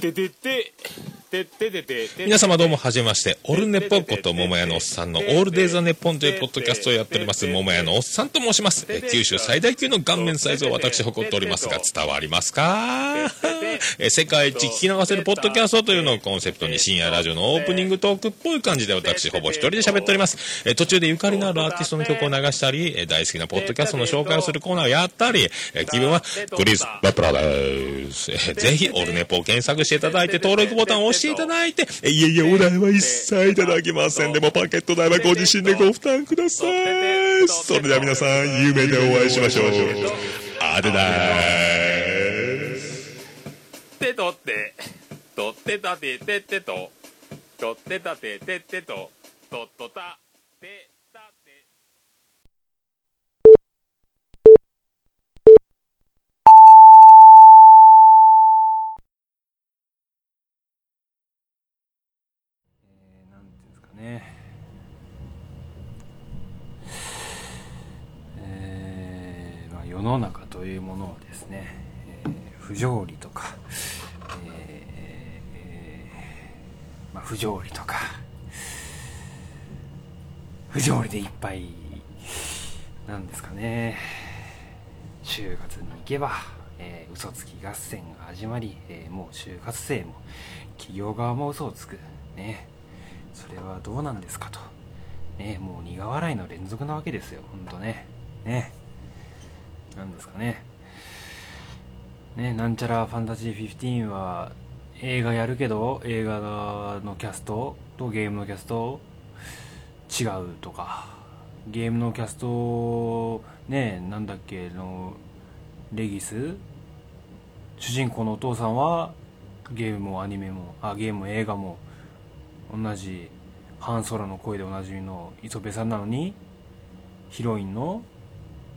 ててて、皆様どうもはじめまして、オルネポこと桃屋のおっさんのオールデイザネポンというポッドキャストをやっております、桃屋のおっさんと申します。え九州最大級の顔面サイズを私誇っておりますが、伝わりますかえ世界一聞き流せるポッドキャストというのをコンセプトに深夜ラジオのオープニングトークっぽい感じで私ほぼ一人で喋っております。え途中でゆかりのあるアーティストの曲を流したり、え大好きなポッドキャストの紹介をするコーナーをやったり、え気分はクリス・バプラです。えぜひ、オルネポを検索していただいて、登録ボタンを押していただいて、えいえいえ、お代は一切いただきません。でも、パケット代はご自身でご負担ください。それでは皆さん、夢でお会いしましょう。あでだーす。てとって、とってたててってと、とってたててってと、とっとたて。えーなんていうんですかね。えーまあ、世の中というものはですね、えー不条理とか、えーえまあ、不条理とか不条理でいっぱいなんですかね。就活に行けば、えー嘘つき合戦が始まり、えーもう就活生も企業側も嘘をつく。ね。それはどうなんですかと。ねもう苦笑いの連続なわけですよ。ほんとねねなんですかね。ねなんちゃらファンタジー15は映画やるけど映画のキャストとゲームのキャスト違うとか。ゲームのキャストねなんだっけのレギス？主人公のお父さんはゲームもアニメもあゲームも映画も同じハンソロの声でおなじみの磯部さんなのにヒロインの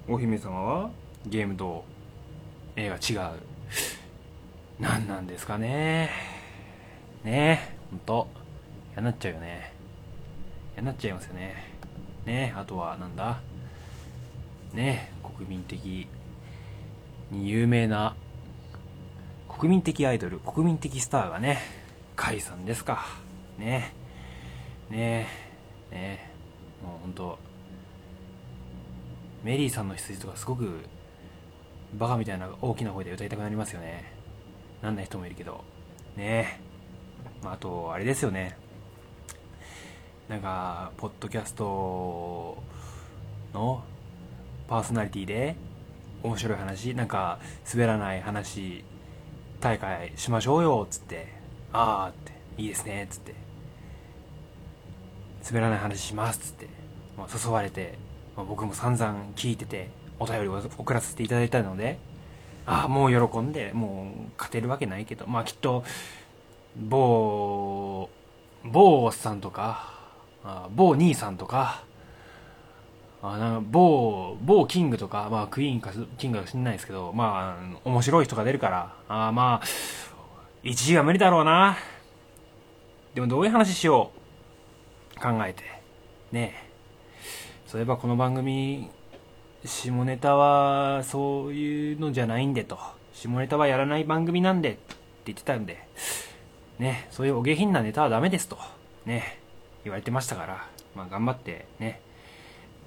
お姫様はゲームと映画違う。何なんですかね。ね。えほんと。嫌になっちゃうよね。嫌になっちゃいますよね。ね。えあとはなんだ。ね。え国民的に有名な国民的アイドル国民的スターがね解散ですか。ね。えね。えね。えもうほんとメリーさんの羊とかすごくバカみたいな大きな声で歌いたくなりますよね。なんない人もいるけど。ね。え、まあ、あとあれですよね。なんかポッドキャストのパーソナリティで面白い話なんか滑らない話大会しましょうよっつって。ああって。いいですねっつって。滑らない話しますっつって、まあ、誘われて、まあ、僕も散々聞いててお便りを送らせていただいたのでああもう喜んでもう勝てるわけないけどまあきっと某某おっさんとかあ某兄さんとかあなんか某某キングとか、まあ、クイーンかキングか知んないですけどまあ面白い人が出るからあまあ一時は無理だろうな。でもどういう話しよう？考えて。ねそういえばこの番組下ネタはそういうのじゃないんでと。下ネタはやらない番組なんでって言ってたんで。ねそういうお下品なネタはダメですと。ね言われてましたから。まあ頑張ってね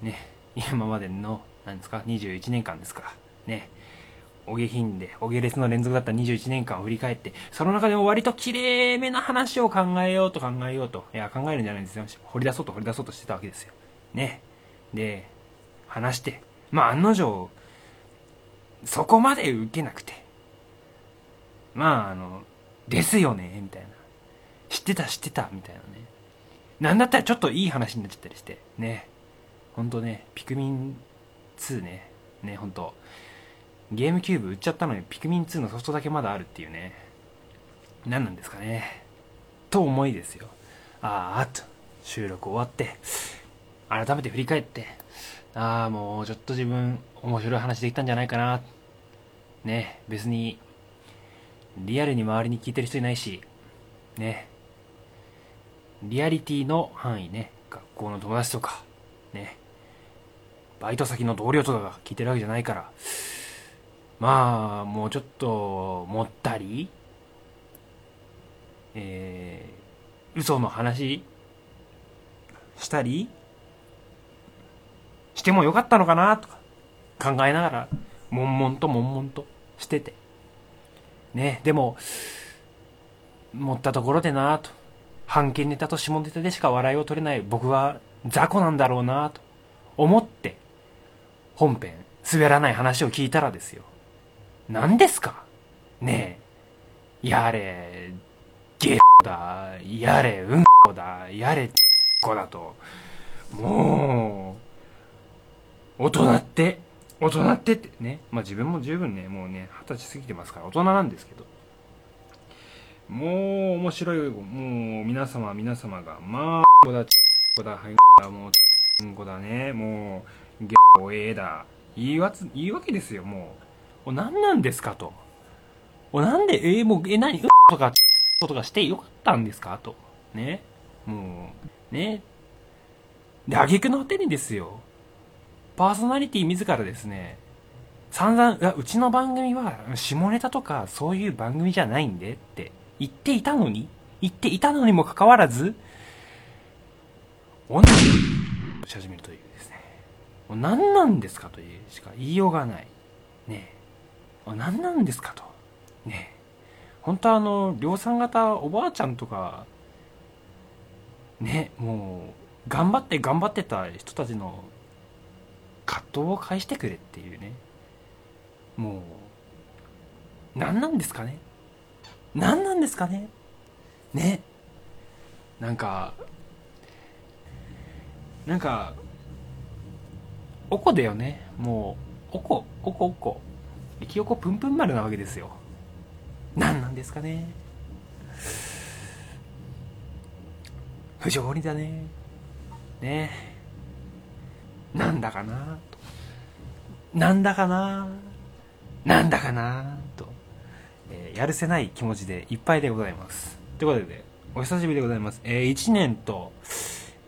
ね今までの何ですか21年間ですか。らねお下品でお下劣の連続だった21年間を振り返ってその中でも割と綺麗めな話を考えようと考えようといや考えるんじゃないんですよ。掘り出そうと掘り出そうとしてたわけですよ。ね。で話してまあ案の定そこまで受けなくてまああのですよねみたいな。知ってた知ってたみたいなね。なんだったらちょっといい話になっちゃったりしてね。ほんとねピクミン2ね。ねほんとゲームキューブ売っちゃったのにピクミン2のソフトだけまだあるっていうね。何なんですかね。と思いですよ。ああと。収録終わって。改めて振り返って。ああもうちょっと自分面白い話できたんじゃないかな。ね。別にリアルに周りに聞いてる人いないし。ね。リアリティの範囲ね。学校の友達とか。ね。バイト先の同僚とかが聞いてるわけじゃないから。まあもうちょっともったりえー、嘘の話したりしてもよかったのかなとか考えながら、悶々と悶々としてて。ね、でも、持ったところでなと。半径ネタと下ネタでしか笑いを取れない僕は雑魚なんだろうなと思って、本編、滑らない話を聞いたらですよ。何ですか？ねえ。やれ、ゲーだ、やれ、うんこだ、やれっ、こだと。もう、大人って、大人ってってね。まあ自分も十分ね、もうね、二十歳過ぎてますから大人なんですけど。もう面白い、もう皆様皆様が、まあ、こだ、ちこだ、はいだ、もう、んこだね、もう、ゲおえだ、言いわつ、言い訳ですよ、もう。お、何なんですかと。お、なんで、えー、もう、え、何、うとか、とかしてよかったんですかと。ね。もう、ね。で、挙句の果てにですよ。パーソナリティ自らですね、散々、うちの番組は下ネタとかそういう番組じゃないんでって言っていたのに、言っていたのにもかかわらず、女し始めるというですね。もう何なんですかというしか言いようがない。ねえ。何なんですか？と。ね。本当はあの、量産型おばあちゃんとか、ね、もう、頑張って頑張ってた人たちの葛藤を返してくれっていうね。もう、何なんですかね？何なんですかね？ね。なんか、なんか、おこだよね。もう、おこ、おこおこ。きおこぷんぷん丸なわけですよ。何なんですかね不条理だね。ねなんだかなと。なんだかななんだかなと、えー、やるせない気持ちでいっぱいでございます。ということで、お久しぶりでございます。えー、1年と、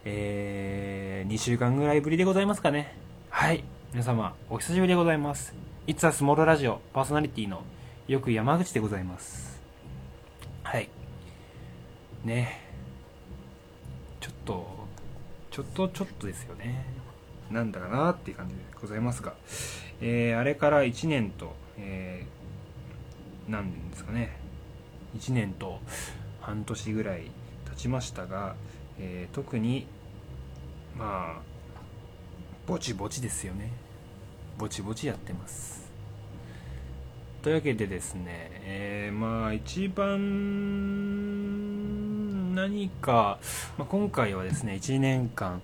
えー、2週間ぐらいぶりでございますかね。はい。皆様、お久しぶりでございます。いつはスモールラジオパーソナリティのよく山口でございます。はい。ねちょっと、ちょっとちょっとですよね。なんだかなっていう感じでございますが、えー、あれから1年と、えー、何年ですかね1年と半年ぐらい経ちましたが、えー、特にまあぼちぼちですよねぼちぼちやってますというわけでですね、えー、まあ一番何か、まあ、今回はですね1年間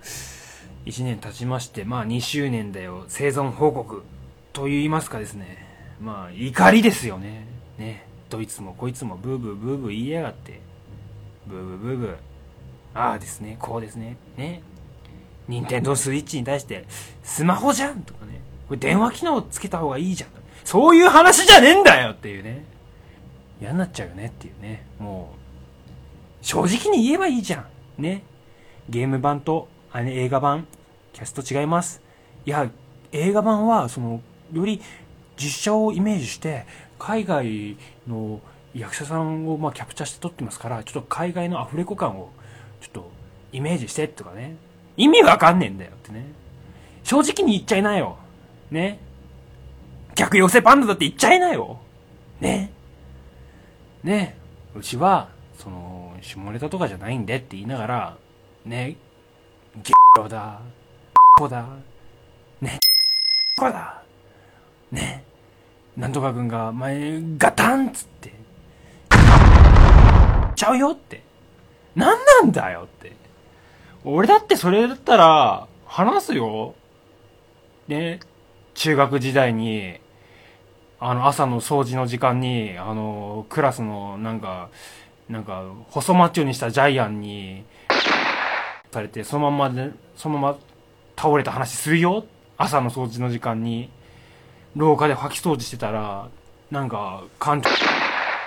1年経ちましてまあ2周年だよ生存報告と言いますかですね、まあ、怒りですよね。ね。どいつもこいつもブーブーブーブー言いやがって、ブーブーブーブー、ああですね、こうですね、ね。任天堂スイッチに対して、スマホじゃんとかね。これ電話機能つけた方がいいじゃん。そういう話じゃねえんだよっていうね。嫌になっちゃうよねっていうね。もう、正直に言えばいいじゃん。ね。ゲーム版と、あれ映画版、キャスト違います。いや、映画版は、その、より実写をイメージして海外の役者さんをまあキャプチャーして撮ってますからちょっと海外のアフレコ感をちょっとイメージしてとかね意味わかんねえんだよってね正直に言っちゃいなよね逆寄せバンドだって言っちゃいなよ。ね。ね。うちはその下ネタとかじゃないんでって言いながらね。ゲッだ。こだ。ね。こだ。ね。なんとか君が前ガタンっつって。ちゃうよって。何なんだよって。俺だってそれだったら話すよ。ね。中学時代に。あの朝の掃除の時間にあのクラスのなんかなんか細マッチョにしたジャイアンにされてそのままでそのまま倒れた話するよ朝の掃除の時間に廊下で掃き掃除してたら、なんか、館長っ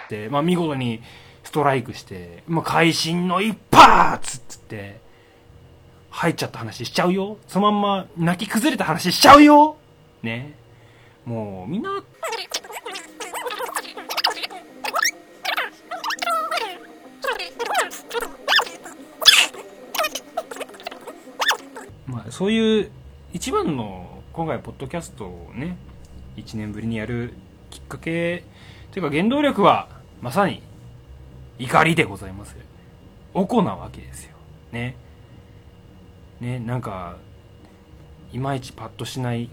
て、まあ見事にストライクして、まあ会心の一発つって、入っちゃった話しちゃうよ。そのまんま泣き崩れた話しちゃうよ。ね。もうみんな、そういう一番の今回ポッドキャストをね1年ぶりにやるきっかけというか原動力はまさに怒りでございます。おこなわけですよ。ね。ねなんかいまいちパッとしない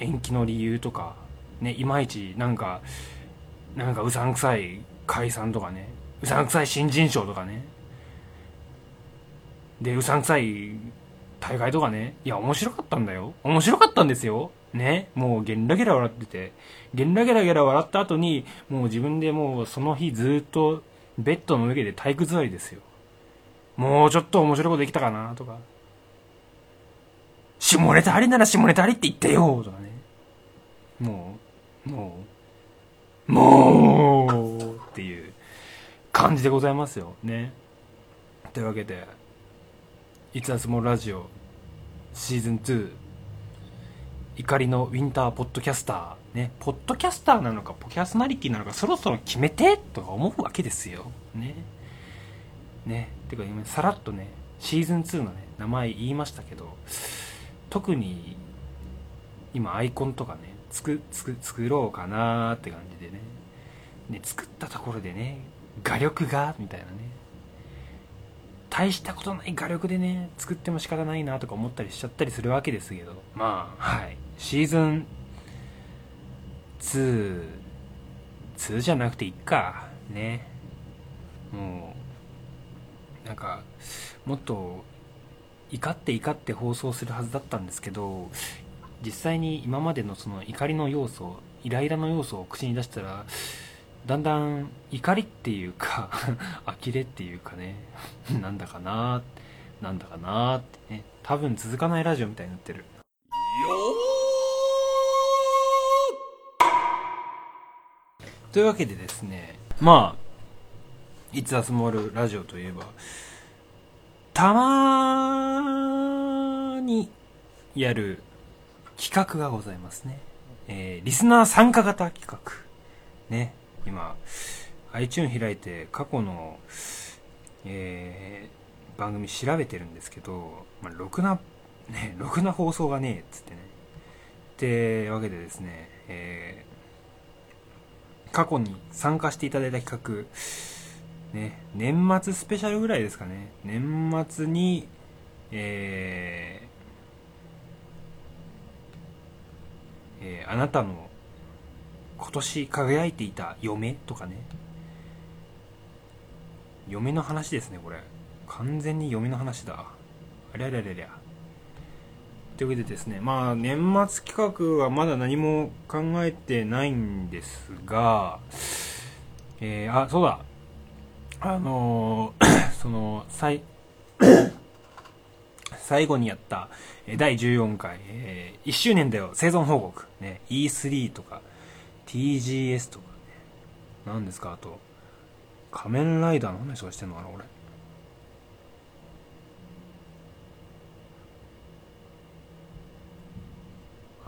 延期の理由とかねいまいちなんかなんかうさんくさい解散とかねうさんくさい新人賞とかね。でうさんくさい大会とかねいや面白かったんだよ。面白かったんですよ。ね。もうゲンラゲラ笑ってて。ゲンラゲラゲラ笑った後にもう自分でもうその日ずっとベッドの上で体育座りですよ。もうちょっと面白いことできたかなとか。下ネタありなら下ネタありって言ってよ。とかね。もうもうもうっていう感じでございますよ。ね。というわけで「いつあつもラジオ」シーズン2怒りのウィンターポッドキャスターね。ポッドキャスターなのかポキャスナリティなのかそろそろ決めてとか思うわけですよ。ね。ね。てか今さらっとねシーズン2のね名前言いましたけど特に今アイコンとかね作作作ろうかなーって感じでね。ね作ったところでね画力がみたいなね。大したことない画力でね作っても仕方ないなとか思ったりしちゃったりするわけですけど。まあ。はい。シーズン2 2じゃなくていっか。ね。もうなんかもっと怒って怒って放送するはずだったんですけど実際に今までのその怒りの要素イライラの要素を口に出したらだんだん怒りっていうか 呆れっていうかね なんだかなーなんだかなーってね多分続かないラジオみたいになってる。というわけでですねまあ「いつ集まるラジオ」といえばたまにやる企画がございますね、えー、リスナー参加型企画。ね。今 iTune 開いて過去の、えー、番組調べてるんですけど、まあ、ろくなね ろくな放送がねえっつってね。ってわけでですね、えー、過去に参加していただいた企画ね、年末スペシャルぐらいですかね。年末にえー、えー、あなたの今年輝いていた嫁とかね。嫁の話ですねこれ。完全に嫁の話だ。ありゃりゃりゃりゃ。というわけでですねまあ年末企画はまだ何も考えてないんですがえー、あそうだ。あのー、その最 最後にやった第14回、えー、1周年だよ生存報告、ね、E3 とか。TGS とかね。何ですか？あと仮面ライダーの話をしてんのかな俺。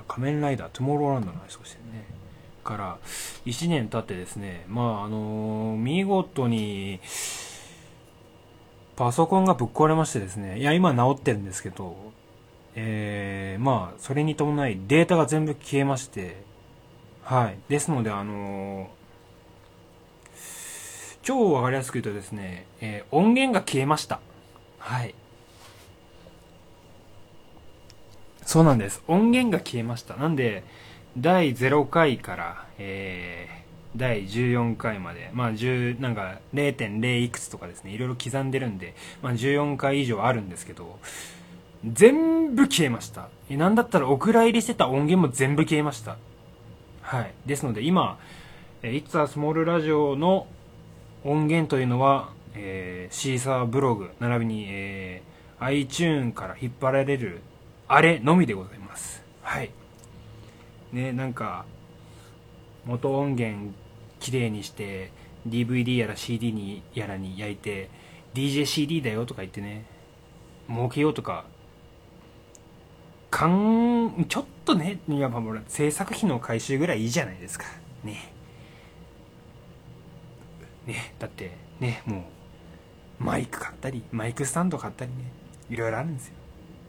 仮面ライダートゥモローランドの話をしてるね。から1年経ってですねまああの、見事にパソコンがぶっ壊れましてですねいや今治ってるんですけどえー、まあそれに伴いデータが全部消えましてはい。ですのであのー、超わかりやすく言うとですね、えー、音源が消えました。はい。そうなんです。音源が消えました。なんで第0回から、えー、第14回まで、まあ、10なんか0.0いくつとかですねいろいろ刻んでるんで、まあ、14回以上あるんですけど全部消えました。なんだったらお蔵入りしてた音源も全部消えました。はい。ですので今「It's a Small Radio」の音源というのは、えー、シーサーブログ並びに、えー、iTune から引っ張られるあれのみでございます。はい。ねなんか元音源きれいにして DVD やら CD にやらに焼いて DJCD だよとか言ってね儲けようとかかんちょっとねやっぱ制作費の回収ぐらいいいじゃないですかねねだってねもうマイク買ったりマイクスタンド買ったりねいろいろあるんですよ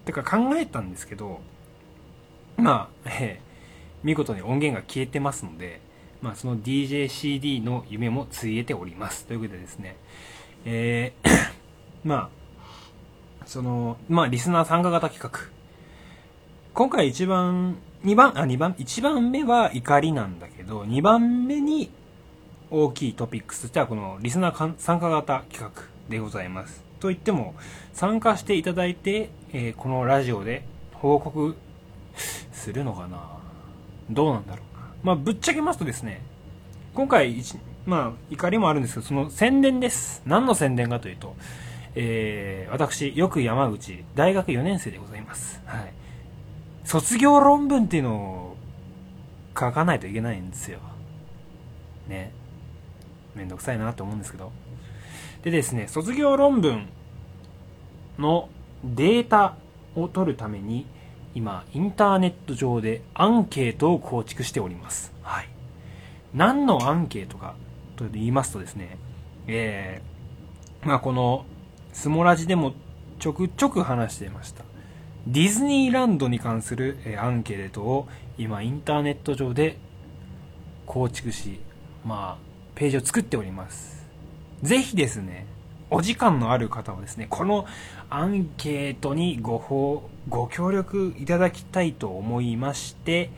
てか考えたんですけど、まあ、えー見事に音源が消えてますので、まあ、その DJCD の夢もついえております。ということでですね、えー まあ、その、まあ、リスナー参加型企画。今回一番、二番、あ、二番、一番目は怒りなんだけど、二番目に大きいトピックスとしてはこのリスナー参加型企画でございます。といっても、参加していただいて、えーこのラジオで報告するのかな？どうなんだろう。まあ、ぶっちゃけますとですね、今回一、まあ、怒りもあるんですけど、その宣伝です。何の宣伝かというと、えー、私、よく山口、大学4年生でございます。はい。卒業論文っていうのを書かないといけないんですよ。ね。めんどくさいなと思うんですけど。でですね、卒業論文のデータを取るために、今、インターネット上でアンケートを構築しております。はい。何のアンケートかと言いますとですね、えー、まあこの、スモラジでもちょくちょく話してました。ディズニーランドに関する、えアンケートを今インターネット上で構築し、まあ、ページを作っております。ぜひですね、お時間のある方はですね、このアンケートにご報、ご協力いただきたいと思いまして、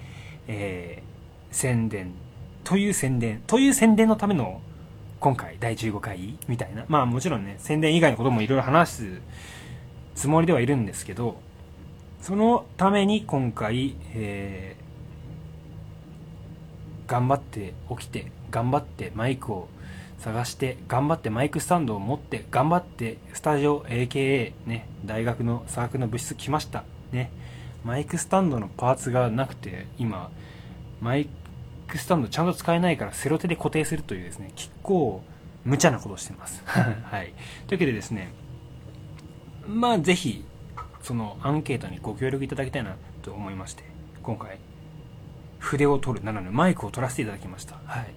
えー宣伝、という宣伝、という宣伝のための今回第15回みたいな。まあもちろんね、宣伝以外のこともいろいろ話すつもりではいるんですけど、そのために今回、えー頑張って起きて、頑張ってマイクを探して、頑張ってマイクスタンドを持って、頑張ってスタジオ AKA ね、大学のサークルの部室来ました。ね。マイクスタンドのパーツがなくて、今、マイクスタンドちゃんと使えないからセロテで固定するというですね、結構無茶なことをしてます。はい。というわけでですね、まあぜひ、そのアンケートにご協力いただきたいなと思いまして、今回、筆を取るならぬマイクを取らせていただきました。はい。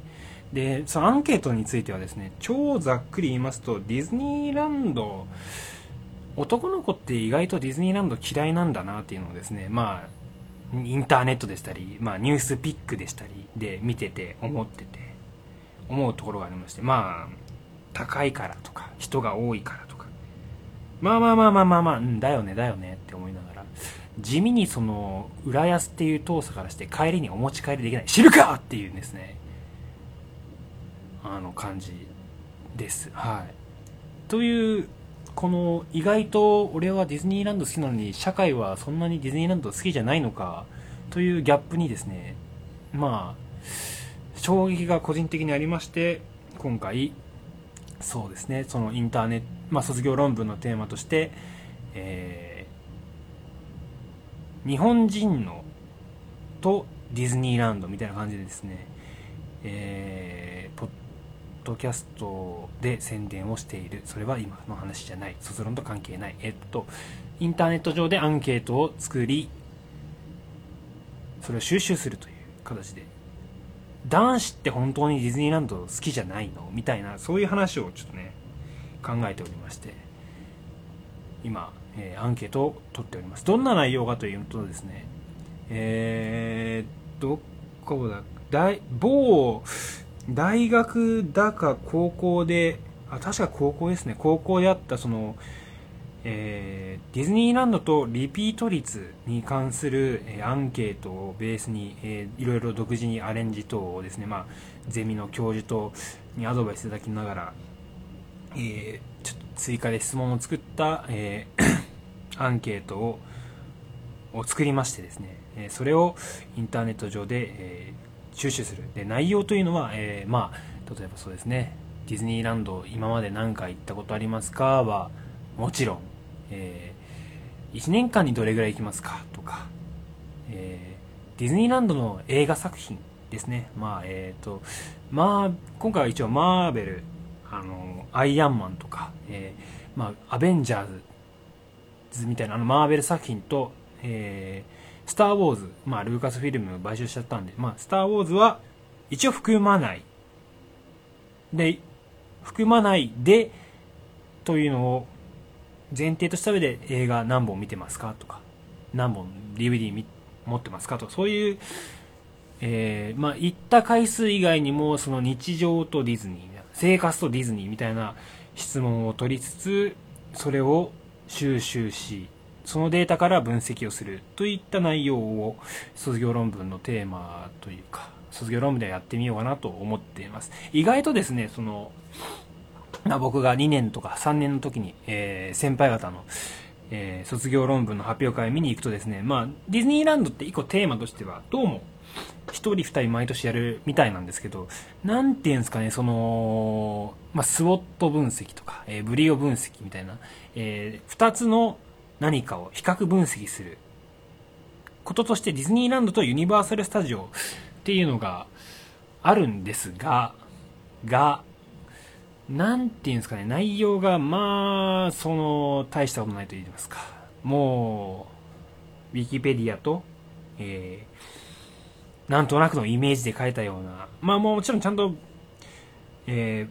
で、そのアンケートについてはですね、超ざっくり言いますと、ディズニーランド、男の子って意外とディズニーランド嫌いなんだなっていうのをですね、まあ、インターネットでしたり、まあ、ニュースピックでしたりで見てて思ってて思うところがありましてまあ高いからとか人が多いからとかまあまあまあまあまあまあ、うん、だよねだよねって思いながら。地味にその浦安っていう遠さからして帰りにお持ち帰りできない知るかっていうんですね。あの感じです。はい。というこの意外と俺はディズニーランド好きなのに社会はそんなにディズニーランド好きじゃないのかというギャップにですねまあ衝撃が個人的にありまして今回そうですね。そのインターネット、まあ、卒業論文のテーマとして、えー日本人のとディズニーランドみたいな感じでですね、えーポッドキャストで宣伝をしている。それは今の話じゃない。卒論と関係ない。えっとインターネット上でアンケートを作りそれを収集するという形で男子って本当にディズニーランド好きじゃないの？みたいなそういう話をちょっとね考えておりまして今、えーアンケートを取っております。どんな内容かというとですねえー、どこだ。大某大学だか高校であ確か高校ですね。高校であったそのえーディズニーランドとリピート率に関する、えーアンケートをベースに、えーいろいろ独自にアレンジ等をですね、まあ、ゼミの教授とにアドバイスいただきながら、えーちょっと追加で質問を作った、えー アンケートをを作りましてですね、えーそれをインターネット上で、えー収集する。で内容というのは、えーまあ例えばそうですねディズニーランド今まで何回行ったことありますかはもちろん、え1年間にどれぐらい行きますか？とか、えーディズニーランドの映画作品ですねまあえっ、とまあ今回は一応マーベルあのアイアンマンとか、えーまあアベンジャーズみたいなあのマーベル作品と、えースター・ウォーズ、まあ、ルーカスフィルム買収しちゃったんで、まあ、スター・ウォーズは一応含まない。で、含まないで、というのを前提とした上で映画何本見てますかとか何本 DVD 持ってますかとかそういう、えーまあ、行った回数以外にもその日常とディズニー生活とディズニーみたいな質問を取りつつそれを収集しそのデータから分析をするといった内容を卒業論文のテーマというか卒業論文ではやってみようかなと思っています。意外とですねその、僕が2年とか3年の時に、えー、先輩方の、えー、卒業論文の発表会を見に行くとですね、まあ、ディズニーランドって一個テーマとしては、どうも、1人2人毎年やるみたいなんですけど、なんていうんですかね、その、まあ、スウォット分析とか、えー、ブリオ分析みたいな、えー、2つの何かを比較分析することとしてディズニーランドとユニバーサル・スタジオっていうのがあるんですが、が、なんていうんですかね、内容が、まあ、その、大したことないと言いますか。もう、ウィキペディアと、えー、なんとなくのイメージで書いたような、まあもちろんちゃんと、え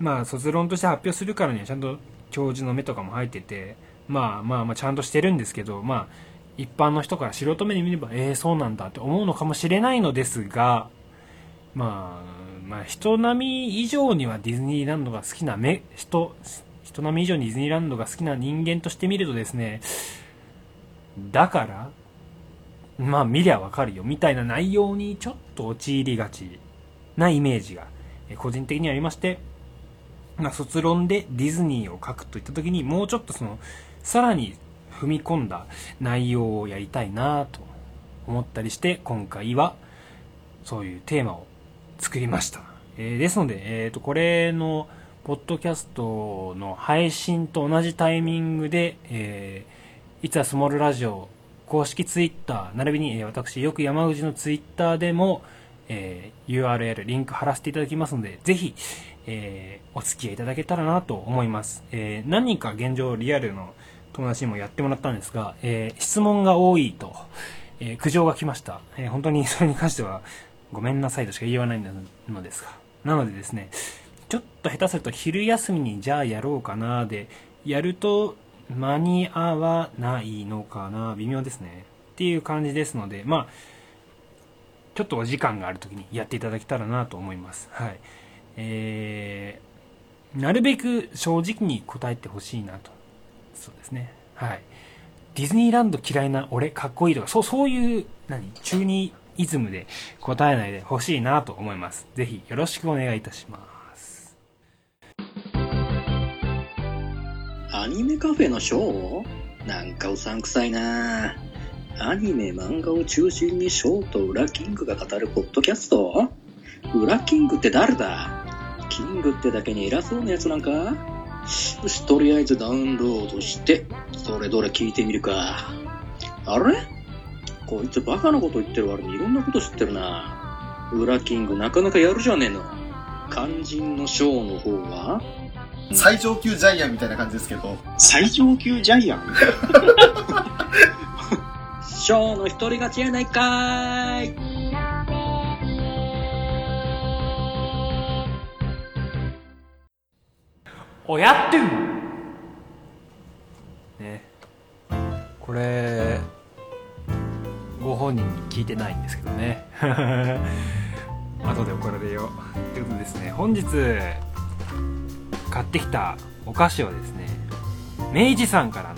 ー、まあ卒論として発表するからにはちゃんと教授の目とかも入ってて、まあまあまあちゃんとしてるんですけど、まあ一般の人から素人目に見れば、ええー、そうなんだって思うのかもしれないのですが、まあ、まあ、人並み以上にはディズニーランドが好きな目、人、人並み以上にディズニーランドが好きな人間として見るとですね、だから、まあ見りゃわかるよ、みたいな内容にちょっと陥りがちなイメージが、個人的にありまして、まあ、卒論でディズニーを書くといった時に、もうちょっとその、さらに踏み込んだ内容をやりたいなと思ったりして、今回は、そういうテーマを作りました。えー、ですので、えっ、ー、と、これの、ポッドキャストの配信と同じタイミングで、えー、いつはスモールラジオ公式ツイッター、並びに、えー、私、よく山口のツイッターでも、えー、URL、リンク貼らせていただきますので、ぜひ、えー、お付き合いいただけたらなと思います。えー、何人か現状リアルの友達にもやってもらったんですが、えー、質問が多いと、えー、苦情が来ました。えー、本当にそれに関しては、ごめんなさいとしか言いようがないのですが。なのでですね、ちょっと下手すると昼休みにじゃあやろうかなで、やると間に合わないのかな、微妙ですね。っていう感じですので、まあ、ちょっとお時間がある時にやっていただけたらなと思います。はい。えー、なるべく正直に答えてほしいなと。そうですね。はい。ディズニーランド嫌いな俺かっこいいとか、そう、そういう、何？中二イズムで答えないでほしいなと思います。ぜひよろしくお願いいたします。アニメカフェのショーなんかうさんくさいなアニメ漫画を中心にショーとウラキングが語るポッドキャストウラキングって誰だ？キングってだけに偉そうなやつなんか？よし、とりあえずダウンロードして、それどれ聞いてみるか。あれ？こいつバカなこと言ってる割にいろんなこと知ってるな。ウラキングなかなかやるじゃねえの。肝心のショーの方は最上級ジャイアンみたいな感じですけど。最上級ジャイアン？ショーの一人勝ちやないかーいおやってんねこれご本人に聞いてないんですけどね。後で怒られようということですね。本日買ってきたお菓子はですね明治さんからの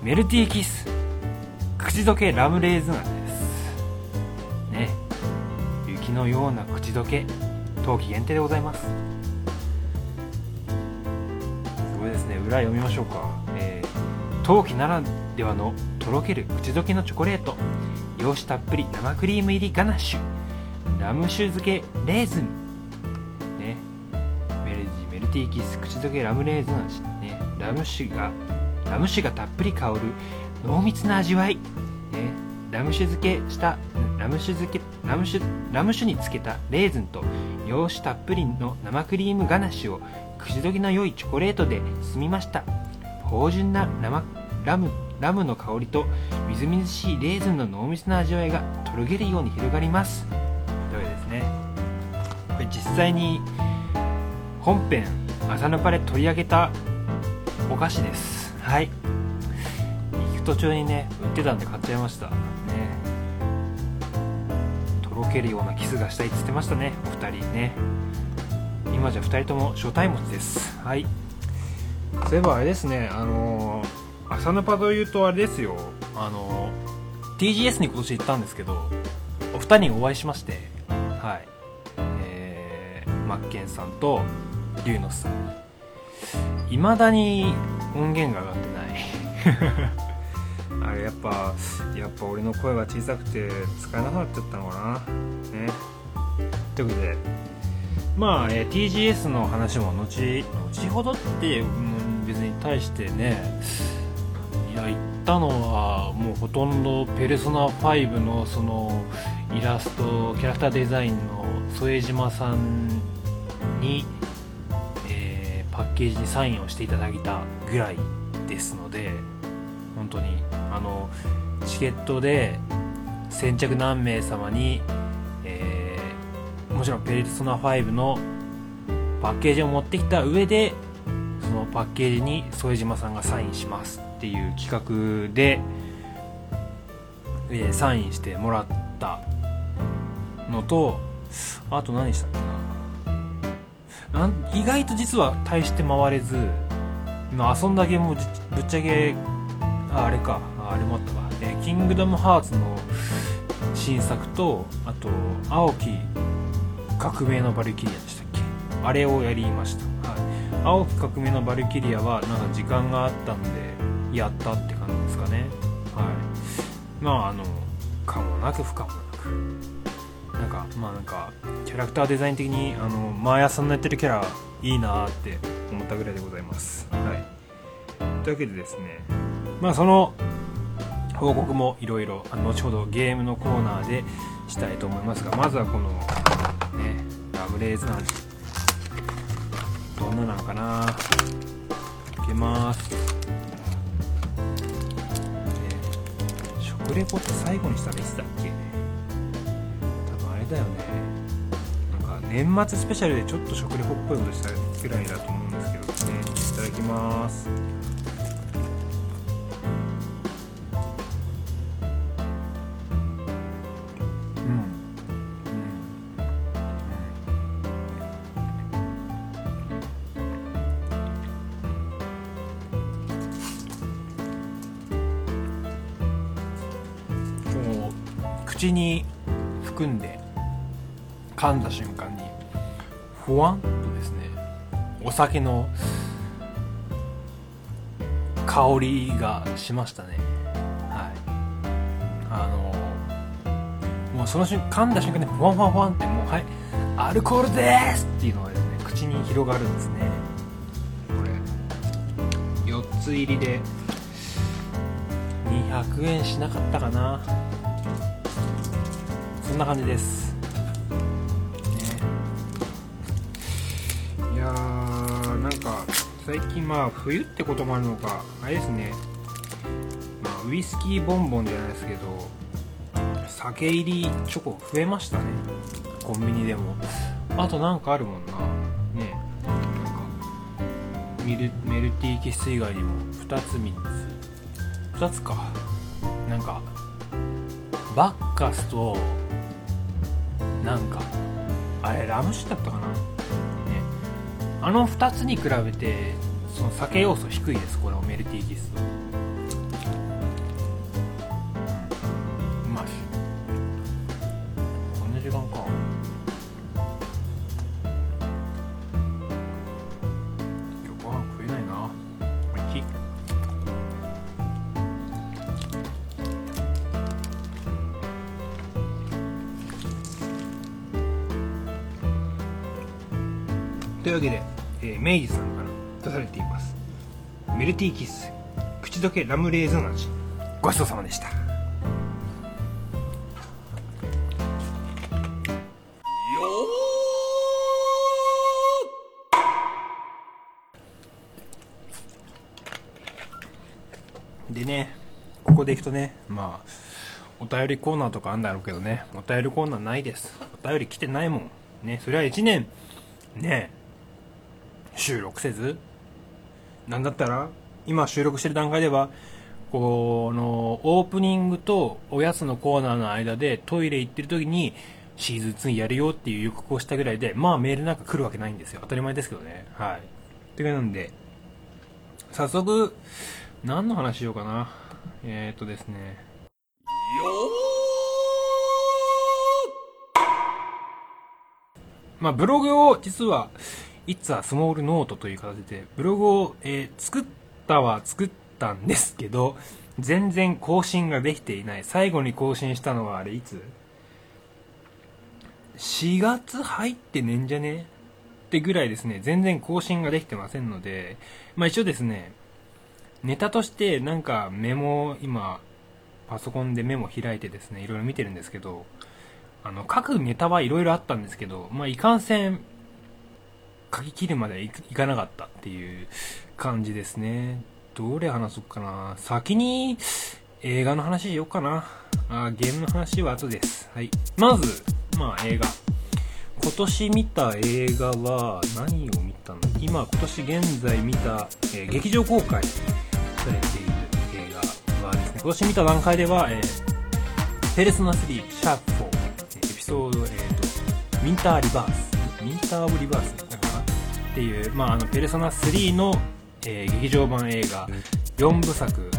メルティーキス。口どけラムレーズン味です。ね。雪のような口どけ冬季限定でございます。すごいですね。裏読みましょうか、えー、冬季ならではのとろける口どけのチョコレート。洋酒たっぷり生クリーム入りガナッシュ。ラム酒漬けレーズン。ね。メルジメルティーキス口どけラムレーズン味ね。ラム酒がラム酒がたっぷり香る濃密な味わい。ね。ラム酒漬けしたラム酒漬けラム酒ラム酒につけたレーズンと洋酒たっぷりの生クリームガナッシュを口どけの良いチョコレートで包みました。芳醇な生ラムラムの香りとみずみずしいレーズンの濃密な味わいがとろけるように広がります。というですね。これ実際に本編朝のパレ取り上げたお菓子です。はい。行く途中にね売ってたんで買っちゃいました。ね。とろけるようなキスがしたいって言ってましたね。お二人ね。今じゃ2人とも初対持ちです。はい。そういえばあれですね。あのー、朝のパというとあれですよ。あの、TGS に今年行ったんですけどお二人にお会いしましてはい。えー、マッケンさんと龍之さん。いまだに音源が上がってない。あれやっぱやっぱ俺の声が小さくて使えなくなっちゃったのかな。ね。ということでまあ、えー TGS の話も後後ほどって、うん、別に対してねいや言ったのはもうほとんど「ペルソナ5」のそのイラストキャラクターデザインの副島さんに、えーパッケージにサインをしていただいたぐらいですので本当にあのチケットで先着何名様に、えーもちろんペルソナ5のパッケージを持ってきた上でそのパッケージに副島さんがサインします。っていう企画で、えーサインしてもらったのとあと何したっけな。意外と実は大して回れず今遊んだゲームもぶっちゃけあれか。あれもあったわ、えーキングダムハーツの新作とあと青き革命のバルキリアでしたっけ。あれをやりました、はい、青き革命のバルキリアはなんか時間があったのでやったって感じですかね。はい。まああの可もなく不可もなく。なんかまあなんかキャラクターデザイン的にあの毎朝のやってるキャラいいなーって思ったぐらいでございます。はい。というわけでですねまあその報告もいろいろ後ほどゲームのコーナーでしたいと思いますがまずはこのねラムレーズの味どんななのかな？開けます、食レポって最後にしたらいつだっけ？多分あれだよね。なんか年末スペシャルでちょっと食レポっぽいことしたぐらいだと思うんですけどねいただきます。ふわんとですね。お酒の香りがしましたね。はい。あのもうその瞬間噛んだ瞬間にふわんふわんふわんってもうはいアルコールですっていうのがですね口に広がるんですね。これ4つ入りで200円しなかったかな。そんな感じです、か。最近まあ冬ってこともあるのかあれですね、まあ、ウイスキーボンボンじゃないですけど酒入りチョコ増えましたね。コンビニでも。あとなんかあるもんな。ね。なんかミルメルティーキス以外にも。2つ3つ。2つか。なんかバッカスとなんかあれラム酒だったかな。あの2つに比べてその酒要素低いですこれメルティーキスうメルティーキス。口どけラムレーズン味。ごちそうさまでした。でねここでいくとねまあお便りコーナーとかあんだろうけどねお便りコーナーないです。お便り来てないもん。ねそれは1年ね収録せずなんだったら今収録してる段階では、この、オープニングとおやつのコーナーの間でトイレ行ってる時に、シーズン2やるよっていう予告をしたぐらいで、まあメールなんか来るわけないんですよ。当たり前ですけどね。はい。っていうなんで、早速、何の話しようかな。えー、っとですね。よまあ、ブログを実は、It's a Small Note という形で、ブログを、えー作ったは作ったんですけど、全然更新ができていない。最後に更新したのはあれいつ ?4 月入ってねんじゃね？ってぐらいですね、全然更新ができてませんので、まあ一応ですね、ネタとしてなんかメモ、今、パソコンでメモ開いてですね、いろいろ見てるんですけど、あの、書くネタはいろいろあったんですけど、まあいかんせん、書き切るまではいいかなかったっていう感じですね。どれ話そうかな。先に映画の話しようかな。あゲームの話は後です。はい。まず、まあ映画。今年見た映画は何を見たの？今、今年現在見た、えー劇場公開されている映画はですね、今年見た段階では、えーペルソナ3、シャープ4、エピソード、えーと、ウィンターリバース、ウィンターオブリバースっていう、まあ、あの、ペルソナ3の、えー劇場版映画4部作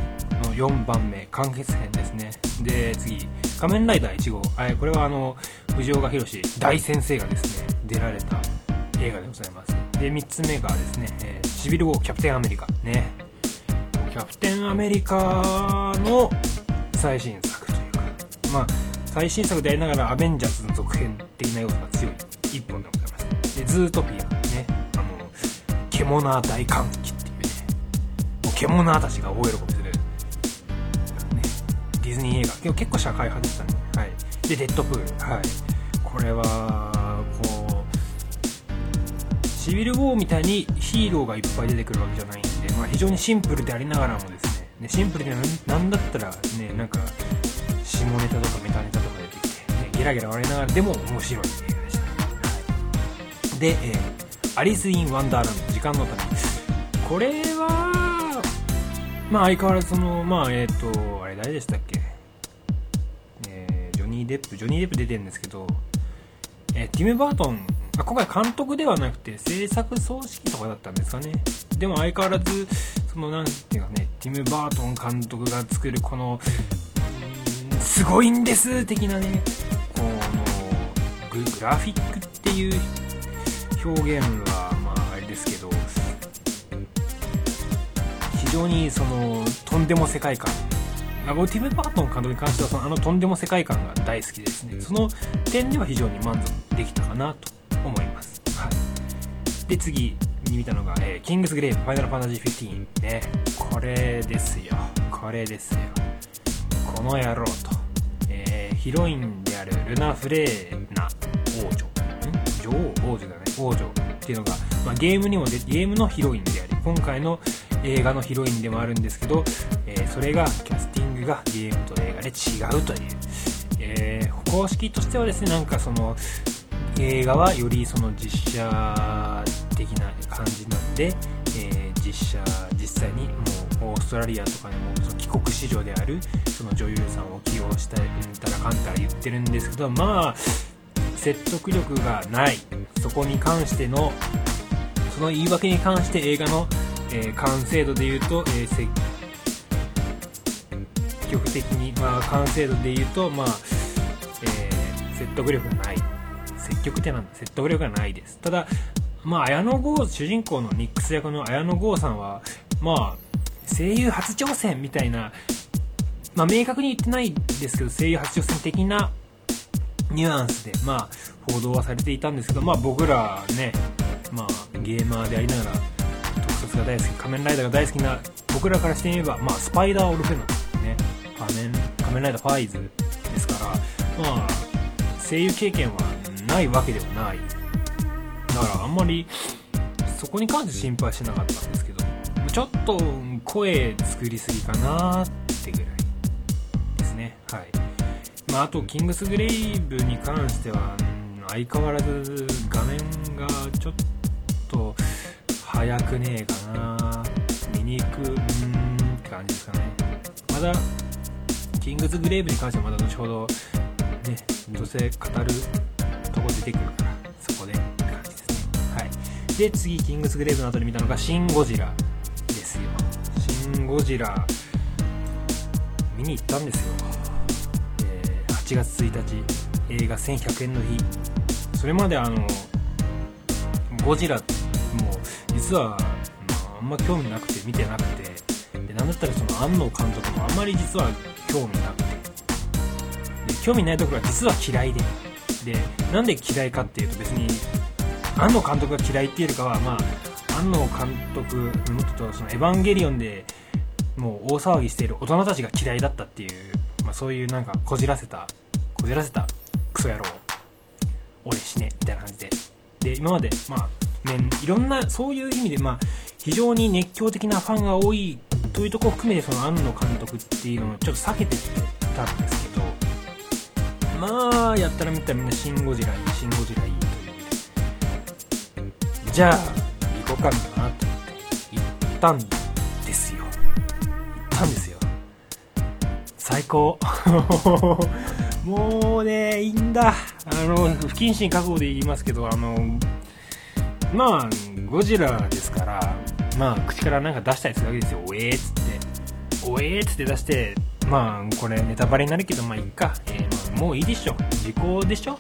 の4番目、完結編ですね。で、次、仮面ライダー1号。あこれはあの、藤岡弘大先生がですね、出られた映画でございます。で、3つ目がですね、えーシビル・ウォー・キャプテン・アメリカ。ね。キャプテン・アメリカの最新作というか、まあ、最新作でありながらアベンジャーズの続編的な要素が強い一本でございます。で、ズートピア、獣大歓喜っていうね、もう獣たちが大喜びする、ね、ディズニー映画、結構社会派でしたね。はい。で、デッドプール、はい。これは、こう、シビル・ウォーみたいにヒーローがいっぱい出てくるわけじゃないんで、まあ、非常にシンプルでありながらもですね、ねシンプルでなんなんだったらね、なんか、下ネタとかメタネタとか出てきて、ね、ゲラゲラ笑いながらでも面白い映画でした。はい、で、えーアリス・イン・ワンダーランド、時間の旅。これは、まあ相変わらずその、まあえっ、と、あれ誰でしたっけ？えージョニー・デップ、ジョニー・デップ出てるんですけど、えーティム・バートン、あ今回監督ではなくて制作総指揮とかだったんですかね。でも相変わらず、そのなんていうかね、ティム・バートン監督が作るこの、すごいんです的なね、この、グラフィックっていう表現は、まああれですけど、非常にその、とんでも世界観。あ僕ティム・バートン監督に関してはそのあのとんでも世界観が大好きですね。その点では非常に満足できたかなと思います、はい、で次に見たのが、えーキングスグレイブファイナルファンタジー15ね。これですよ。これですよ。この野郎と、えーヒロインであるルナ・フレーナ王女。女王？王女だね王女っていうのが、まあ、ゲームにもでゲームのヒロインであり今回の映画のヒロインでもあるんですけど、えーそれがキャスティングがゲームと映画で違うという、えー方式としてはですねなんかその映画はよりその実写的な感じなんで、えー実写実際にもうオーストラリアとかにもその帰国子女であるその女優さんを起用したうんたらかんたら言ってるんですけどまあ説得力がない。そこに関してのその言い訳に関して映画の、えー完成度で言うと、えー積極的に、まあ、完成度で言うと、まあえー説得力がない。積極的なんだ説得力がないです。ただまあ綾野剛主人公のニックス役の綾野剛さんはまあ声優初挑戦みたいなまあ明確に言ってないですけど声優初挑戦的なニュアンスでまあ報道はされていたんですけどまあ僕らねまあゲーマーでありながら特撮が大好き仮面ライダーが大好きな僕らからしてみればまあスパイダーオルフェノンね仮面仮面ライダーファイズですからまあ声優経験はないわけではない。だからあんまりそこに関して心配してなかったんですけどちょっと声作りすぎかなってぐらいですね。はい。まあ、あとキングスグレイブに関しては相変わらず画面がちょっと早くねえかな。見に行くうんって感じですかね。まだキングズグレーブに関してはまだ後ほどね女性語るとこ出てくるからそこでって感じですねはい。で次キングスグレーブの後に見たのがシン・ゴジラですよ。シン・ゴジラ見に行ったんですよ、8月1日映画1100円の日。それまであのゴジラも実は、まあ、あんま興味なくて見てなくて。でなんだったらその庵野監督もあんまり実は興味なくて。で興味ないところは実は嫌いで。でなんで嫌いかっていうと別に庵野監督が嫌いっていうよりかはまあ庵野監督もっととその「エヴァンゲリオン」でもう大騒ぎしている大人たちが嫌いだったっていう、まあ、そういうなんかこじらせたこじらせたクソ野郎。俺死ねみたいな感じで。で今までまあねいろんなそういう意味でまあ非常に熱狂的なファンが多いというところを含めてその庵野監督っていうのをちょっと避けてきてたんですけどまあやったら見たらみんな「シン・ゴジラいいシン・ゴジラいい」というじゃあ行こうかなと思って行ったんですよ。行ったんですよ。最高。もうねいいんだ。あの不謹慎覚悟で言いますけどあのまあゴジラですからまあ口からなんか出したりするわけですよ。おえーっつって。おえーっつって出してまあこれネタバレになるけどまあいっか、えーもういいでしょ。時効でしょ。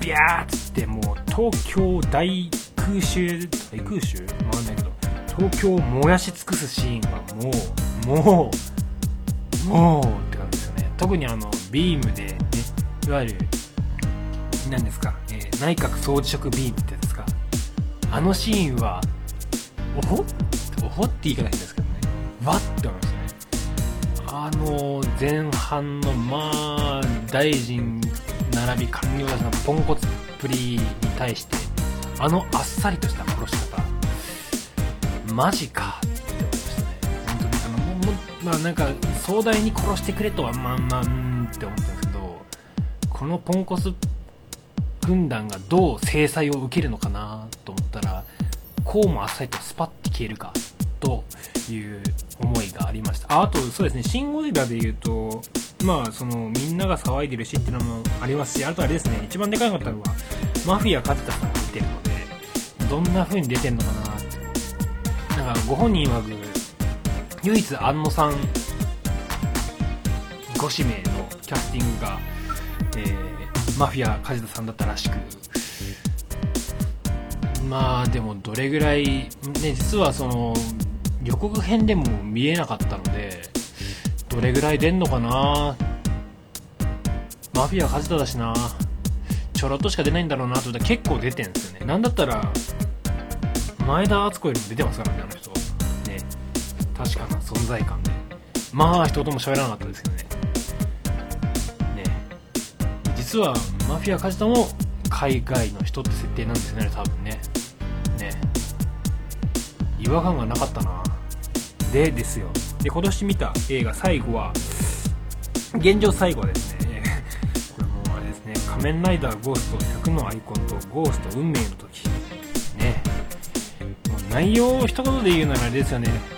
ビャーっつってもう東京大空襲大空襲わかんないけど。東京を燃やし尽くすシーンはもうもうもう特にあのビームで、ね、いわゆる何ですか、えー内閣総辞職ビームってやつですか。あのシーンはおほ？おほ？って言い方変ですけどね。わって思いましたね。あの前半のまあ大臣並び官僚たちのポンコツっぷりに対してあのあっさりとした殺し方。マジか。まあなんか壮大に殺してくれとはまあまあんって思ったんですけどこのポンコツ軍団がどう制裁を受けるのかなと思ったらこうもあっさりとスパッて消えるかという思いがありました。ああとそうですね「シン・ゴジラ」で言うとまあそのみんなが騒いでるしっていうのもありますしあとあれですね一番でかかったのはマフィア勝田さんが出てるのでどんな風に出てんのかなって。なんかご本人曰く唯一安野さんご指名のキャスティングが、えーマフィア梶田さんだったらしく。まあでもどれぐらいね実はその予告編でも見えなかったのでどれぐらい出んのかな。マフィア梶田だしな。ちょろっとしか出ないんだろうなと思ったら結構出てんですよね。なんだったら前田敦子よりも出てますからねあの人。確かな存在感でまあ人とも喋らなかったですけどね。ね実はマフィア梶田も海外の人って設定なんですよね多分ね。ね違和感がなかったな。でですよ。で今年見た映画最後は現状最後はですね。これもうあれですね。仮面ライダーゴースト100のアイコンとゴースト運命の時。ねもう内容を一言で言うならあれですよね。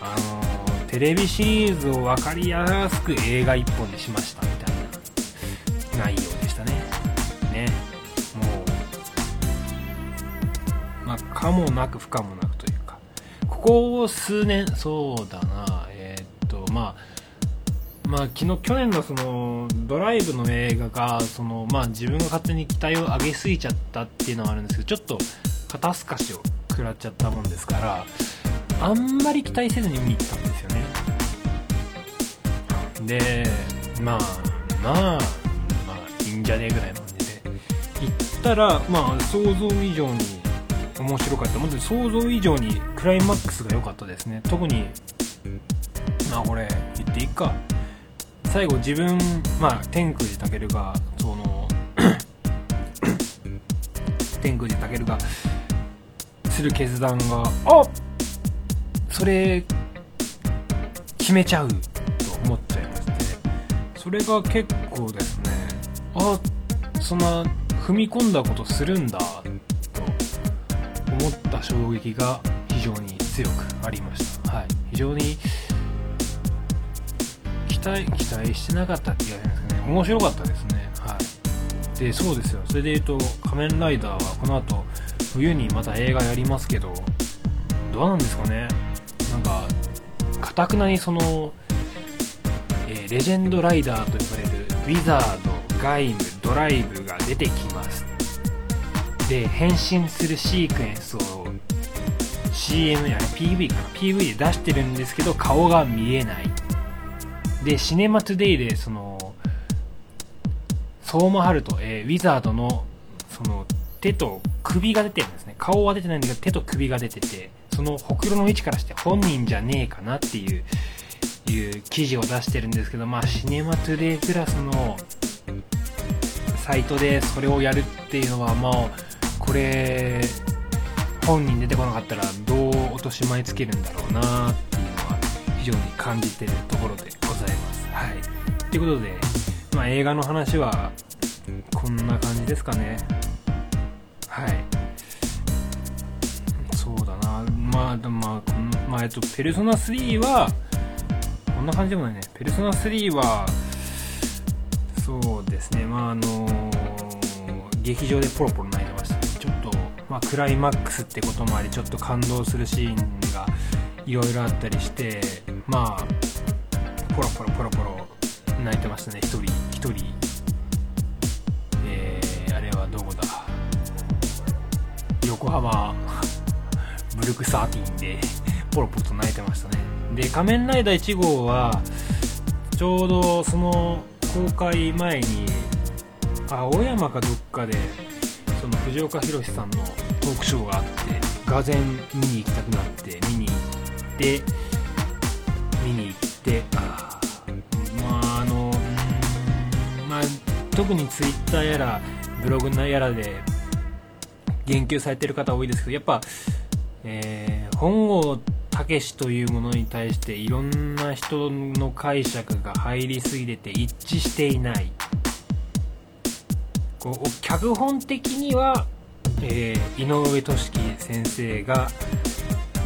テレビシリーズを分かりやすく映画一本にしましたみたいな内容でしたね。ね。もうまあ可もなく不可もなくというか。ここ数年そうだな。えーっとまあまあ、昨日去年のそのドライブの映画がその、まあ、自分が勝手に期待を上げすぎちゃったっていうのはあるんですけどちょっと肩透かしを食らっちゃったもんですからあんまり期待せずに見に行ったんですよね。でまあまあまあいいんじゃねえぐらいの感じで行ったらまあ想像以上に面白かった。本当に想像以上にクライマックスが良かったですね。特にまあこれ言っていいか。最後自分まあ天空寺健がその 天空寺健がする決断があそれ決めちゃうと思っちゃいましてそれが結構ですね。あそんな踏み込んだことするんだと思った衝撃が非常に強くありました、はい、非常に期待期待してなかったって言われるんですかね。面白かったですね。はい。でそうですよ。それで言うと「仮面ライダー」はこの後冬にまた映画やりますけどどうなんですかね。なんかかたくなにその、レジェンドライダーと呼ばれるウィザードガイムドライブが出てきます。で変身するシークエンスを CM や PV かな PV で出してるんですけど顔が見えない。でシネマトゥデイでその相馬春と、えーウィザードのその手と首が出てるんですね。顔は出てないんだけど手と首が出ててそのほくろの位置からして本人じゃねえかなっていう。いう記事を出してるんですけどまあシネマトゥデイプラスのサイトでそれをやるっていうのはまあこれ本人出てこなかったらどう落とし前つけるんだろうなっていうのは非常に感じてるところでございます。はい。ということで、まあ、映画の話はこんな感じですかね。はい。そうだな。まあでもまあまあえっとペルソナ3はこんな感じでもないね。ペルソナ3はそうですね。まああの劇場でポロポロ泣いてましたねちょっと、まあ、クライマックスってこともありちょっと感動するシーンがいろいろあったりしてまあポロポロポロポロ泣いてましたね。一人一人。えー、あれはどこだ？横浜ブルクサーティンでポロポロと泣いてましたね。で仮面ライダー1号はちょうどその公開前に青山かどっかでその藤岡弘さんのトークショーがあってがぜ見に行きたくなって見に行って見に行ってあまああのまあ特にツイッターやらブログやらで言及されてる方多いですけどやっぱ、えー本郷武史というものに対していろんな人の解釈が入りすぎてて一致していない。こう脚本的には、えー井上俊樹先生が、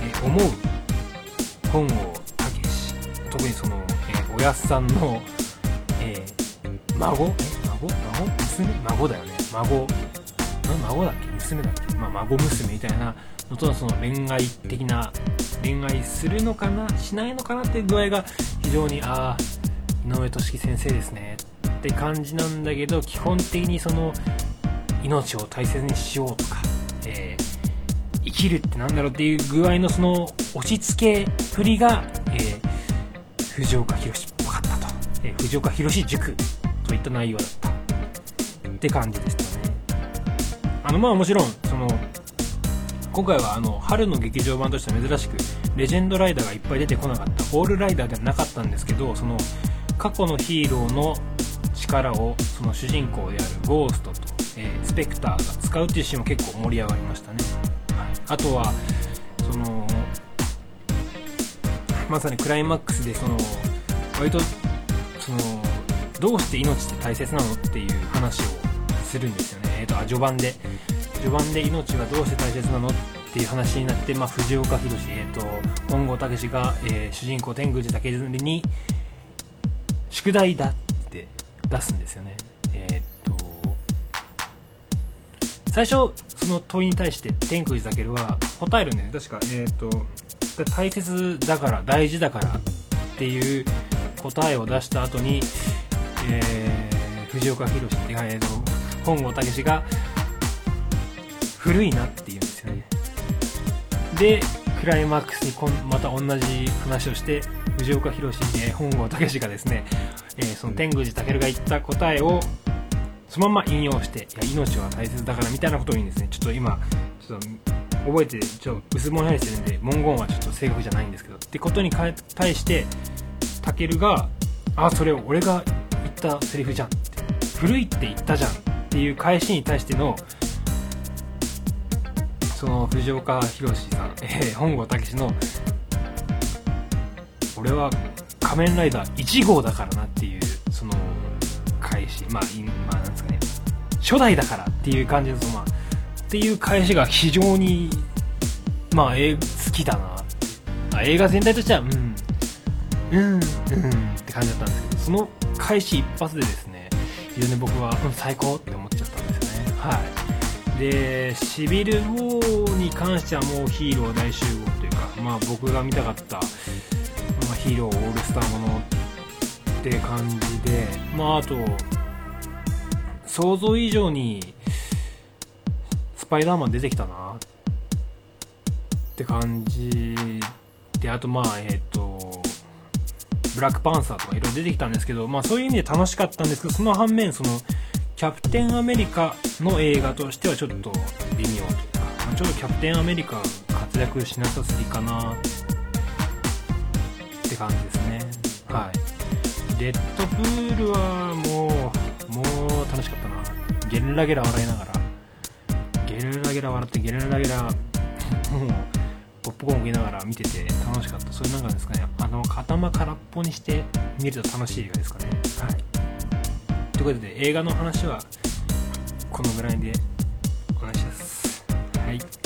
えー思う本郷武史特にその、えーおやっさんの、えー孫？え孫？孫？娘？孫だよね。孫。孫だっけ？娘だっけ、まあ、孫娘みたいなのとその恋愛的な恋愛するのかなしないのかなっていう具合が非常にああ井上俊樹先生ですね。って感じなんだけど基本的にその命を大切にしようとか、えー生きるってなんだろうっていう具合のその落ち着けっぷりが、えー藤岡弘っぽかったと、えー藤岡弘塾といった内容だった。って感じでしたね。あのまあもちろんその今回はあの春の劇場版としては珍しくレジェンドライダーがいっぱい出てこなかったオールライダーではなかったんですけどその過去のヒーローの力をその主人公であるゴーストと、えースペクターが使うっていうシーンも結構盛り上がりましたね、はい、あとはそのまさにクライマックスでその割とそのどうして命って大切なのっていう話をするんですよね、えー、とあ序盤で。序盤で命はどうして大切なの？っていう話になって、まあ、藤岡弘、えー、と本郷武が、えー主人公天狗寺武に宿題だって出すんですよね。えーっと最初その問いに対して天空寺武は答えるんです確かえーっと大切だから大事だからっていう答えを出した後に、えー藤岡弘って、えーと本郷武が古いなって言うんですよね。でクライマックスにこんまた同じ話をして藤岡弘、えー本郷武がですね、えーその天狗寺武が言った答えをそのまま引用していや命は大切だからみたいなことを言うんですね。ちょっと今ちょっと覚えてちょっと薄ぼんやりしてるんで文言はちょっと正確じゃないんですけど。ってことに対してタケルが「あそれ俺が言ったセリフじゃん」って「古いって言ったじゃん」っていう返しに対してのその藤岡弘さん、えー本郷武の「俺は仮面ライダー1号だからな」っていうその返しまあまあなんですかね初代だからっていう感じのそのまあっていう返しが非常にまあえー好きだなあ映画全体としてはうんうんうんって感じだったんですけどその開始一発でですね非常に僕は、うん、最高って思っちゃったんですよね。はい。でシビル・ウォーに関してはもうヒーロー大集合というかまあ僕が見たかった、まあ、ヒーローオールスターものって感じでまああと想像以上にスパイダーマン出てきたなって感じであとまあえっ、とブラックパンサーとかいろいろ出てきたんですけどまあそういう意味で楽しかったんですけどその反面そのキャプテンアメリカの映画としてはちょっと微妙というか、まあ、ちょっとキャプテンアメリカ活躍しなさすぎかなって感じですね。はい。レッドプールはもうもう楽しかったな。ゲルラゲラ笑いながら。ゲルラゲラ笑ってゲルラゲラもうポップコーンを食いながら見てて楽しかった。そういうなんかですかね。あの頭空っぽにして見ると楽しい映画ですかね。はい。ということで映画の話はこのぐらいでお願いします。はい。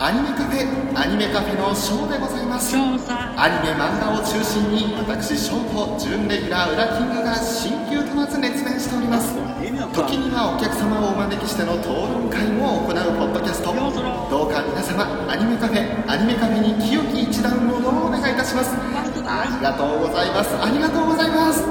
アニメカフェアニメカフェのショーでございます。アニメ漫画を中心に私ショーと準レギュラーウラキングが新旧問わず熱弁しております。時にはお客様をお招きしての討論会も行うポッドキャスト。どうか皆様アニメカフェアニメカフェに清き一段をどうお願いいたします。ありがとうございます。ありがとうございます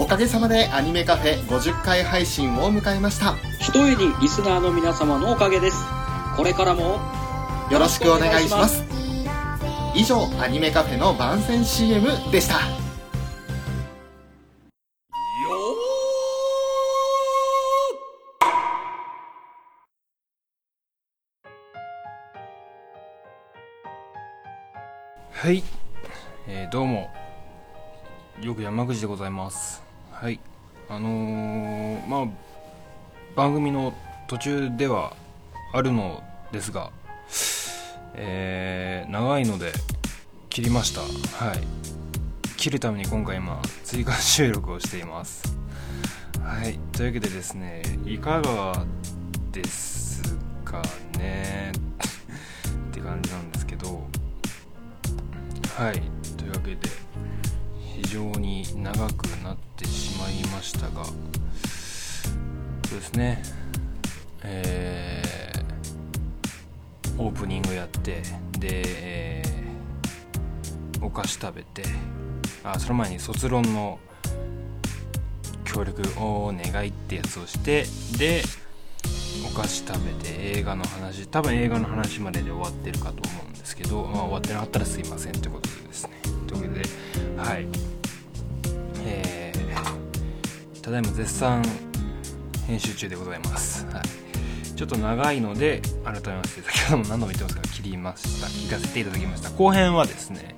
おかげさまでアニメカフェ50回配信を迎えました。ひとえにリスナーの皆様のおかげです。これからもよろしくお願いします。以上アニメカフェの番宣 CM でした。はい、えーどうも。よく山口でございますはい。あのーまあ番組の途中ではあるのですがえー長いので切りました。はい。切るために今回今追加収録をしています。はい。というわけでですねいかがですかね？って感じなんですけど。はい。というわけで。常に長くなってしまいましたがそうですね。えーオープニングやってで、えーお菓子食べてあその前に卒論の協力をお願いってやつをしてでお菓子食べて映画の話多分映画の話までで終わってるかと思うんですけど、まあ、終わってなかったらすいませんということでですね。というわけではい。えー、ただいま絶賛編集中でございます、はい、ちょっと長いので改めまして先ほども何度も言ってますが切りました聞かせていただきました。後編はですね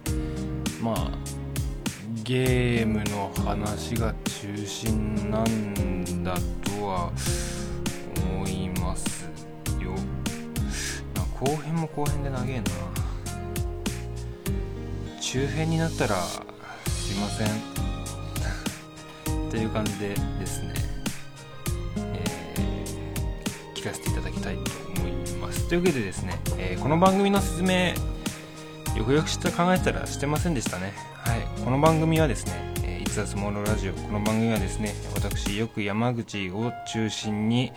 まあゲームの話が中心なんだとは思いますよ。後編も後編で長えな。中編になったらすいません。という感じでですね、えー聞かせていただきたいと思います。というわけでですね、えーこの番組の説明よくよく知った考えたらしてませんでしたね。はい。この番組はですね「、いつだスモールラジオ」この番組はですね私よく山口を中心に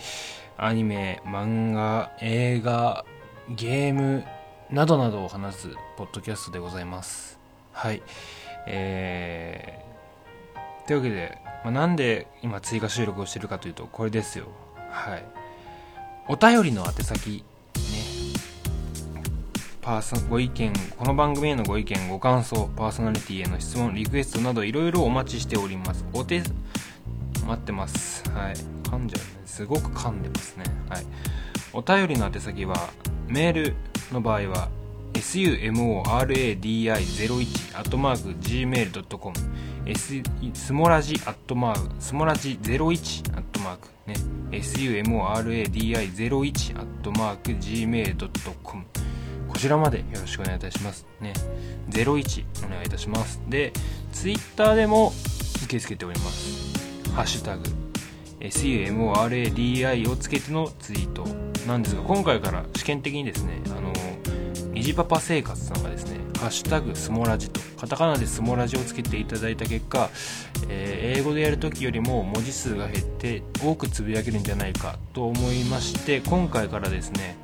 アニメ漫画映画ゲームなどなどを話すポッドキャストでございます。はい。えー、というわけで、まあ、なんで今追加収録をしてるかというとこれですよ。はい。お便りの宛先ね。パーソご意見この番組へのご意見ご感想パーソナリティへの質問リクエストなどいろいろお待ちしております。お手待ってます。はい。噛んじゃうね。すごく噛んでますね。はい。お便りの宛先はメールの場合は sumoradi01 アットマーク gmail.com S スモラジアットマークスモラジ01アットマークね。SUMORADI01 アットマーク Gmail.com こちらまでよろしくお願いいたします。ね。01お願いいたします。でツイッターでも受け付けております。ハッシュタグ SUMORADI をつけてのツイートなんですが今回から試験的にですねあのニジパパ生活さんがですねハッシュタグスモラジとカタカナでスモラジをつけていただいた結果、えー英語でやるときよりも文字数が減って多くつぶやけるんじゃないかと思いまして今回からですね、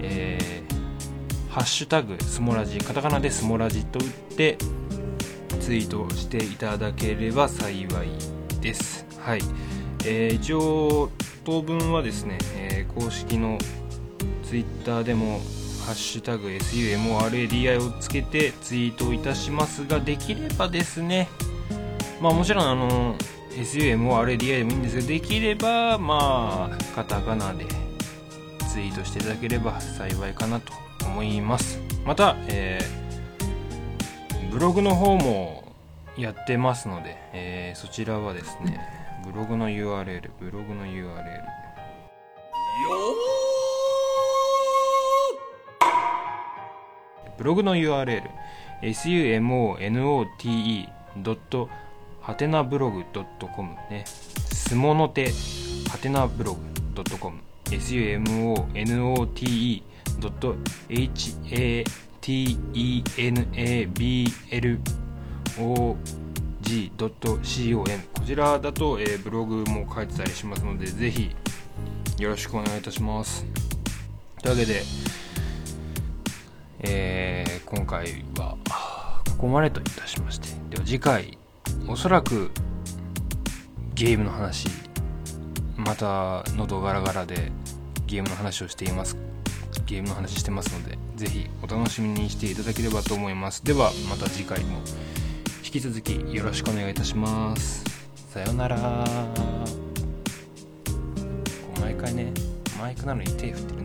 えーハッシュタグスモラジカタカナでスモラジと打ってツイートしていただければ幸いです。はい、えー一応当分はですね、えー公式のツイッターでもハッシュタグ SUMORADI をつけてツイートいたしますができればですね。まあもちろんあの SUMORADI でもいいんですけどできればまあカタカナでツイートしていただければ幸いかなと思います。また、えーブログの方もやってますので、えーそちらはですねブログの URL ブログの URL ブログの URL sumonote. はてなブログ .com ねすものてはてなブログ .com sumonote. hatenablog.com こちらだと、えーブログも書いてたりしますのでぜひよろしくお願いいたしますというわけで、えー今回はここまでといたしまして。では次回おそらくゲームの話また喉ガラガラでゲームの話をしていますゲームの話してますのでぜひお楽しみにしていただければと思います。ではまた次回も引き続きよろしくお願いいたします。さようなら。毎回ねマイクなのに手振ってる。